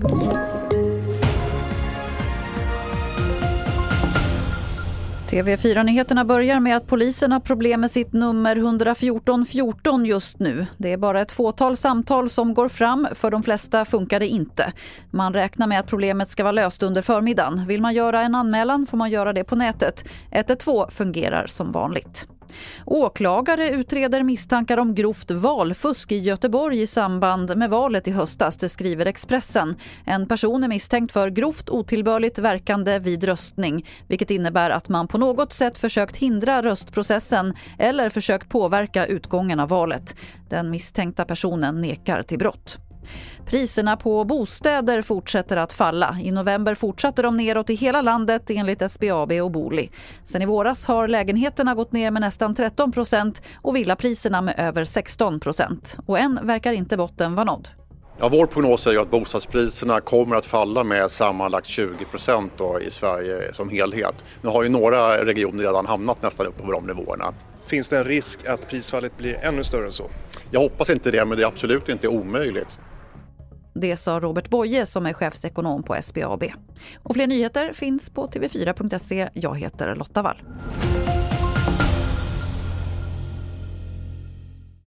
you TV4-nyheterna börjar med att polisen har problem med sitt nummer 114 14 just nu. Det är bara ett fåtal samtal som går fram, för de flesta funkar det inte. Man räknar med att problemet ska vara löst under förmiddagen. Vill man göra en anmälan får man göra det på nätet. 112 fungerar som vanligt. Åklagare utreder misstankar om grovt valfusk i Göteborg i samband med valet i höstas, det skriver Expressen. En person är misstänkt för grovt otillbörligt verkande vid röstning vilket innebär att man på något sätt försökt hindra röstprocessen eller försökt påverka utgången av valet. Den misstänkta personen nekar till brott. Priserna på bostäder fortsätter att falla. I november fortsatte de neråt i hela landet enligt SBAB och Booli. Sen i våras har lägenheterna gått ner med nästan 13% och villapriserna med över 16% Och än verkar inte botten vara nådd. Ja, vår prognos är ju att bostadspriserna kommer att falla med sammanlagt 20% i Sverige som helhet. Nu har ju några regioner redan hamnat nästan uppe på de nivåerna. Finns det en risk att prisfallet blir ännu större än så? Jag hoppas inte det, men det är absolut inte omöjligt. Det sa Robert Boye som är chefsekonom på SBAB. Och fler nyheter finns på tv4.se. Jag heter Lotta Wall.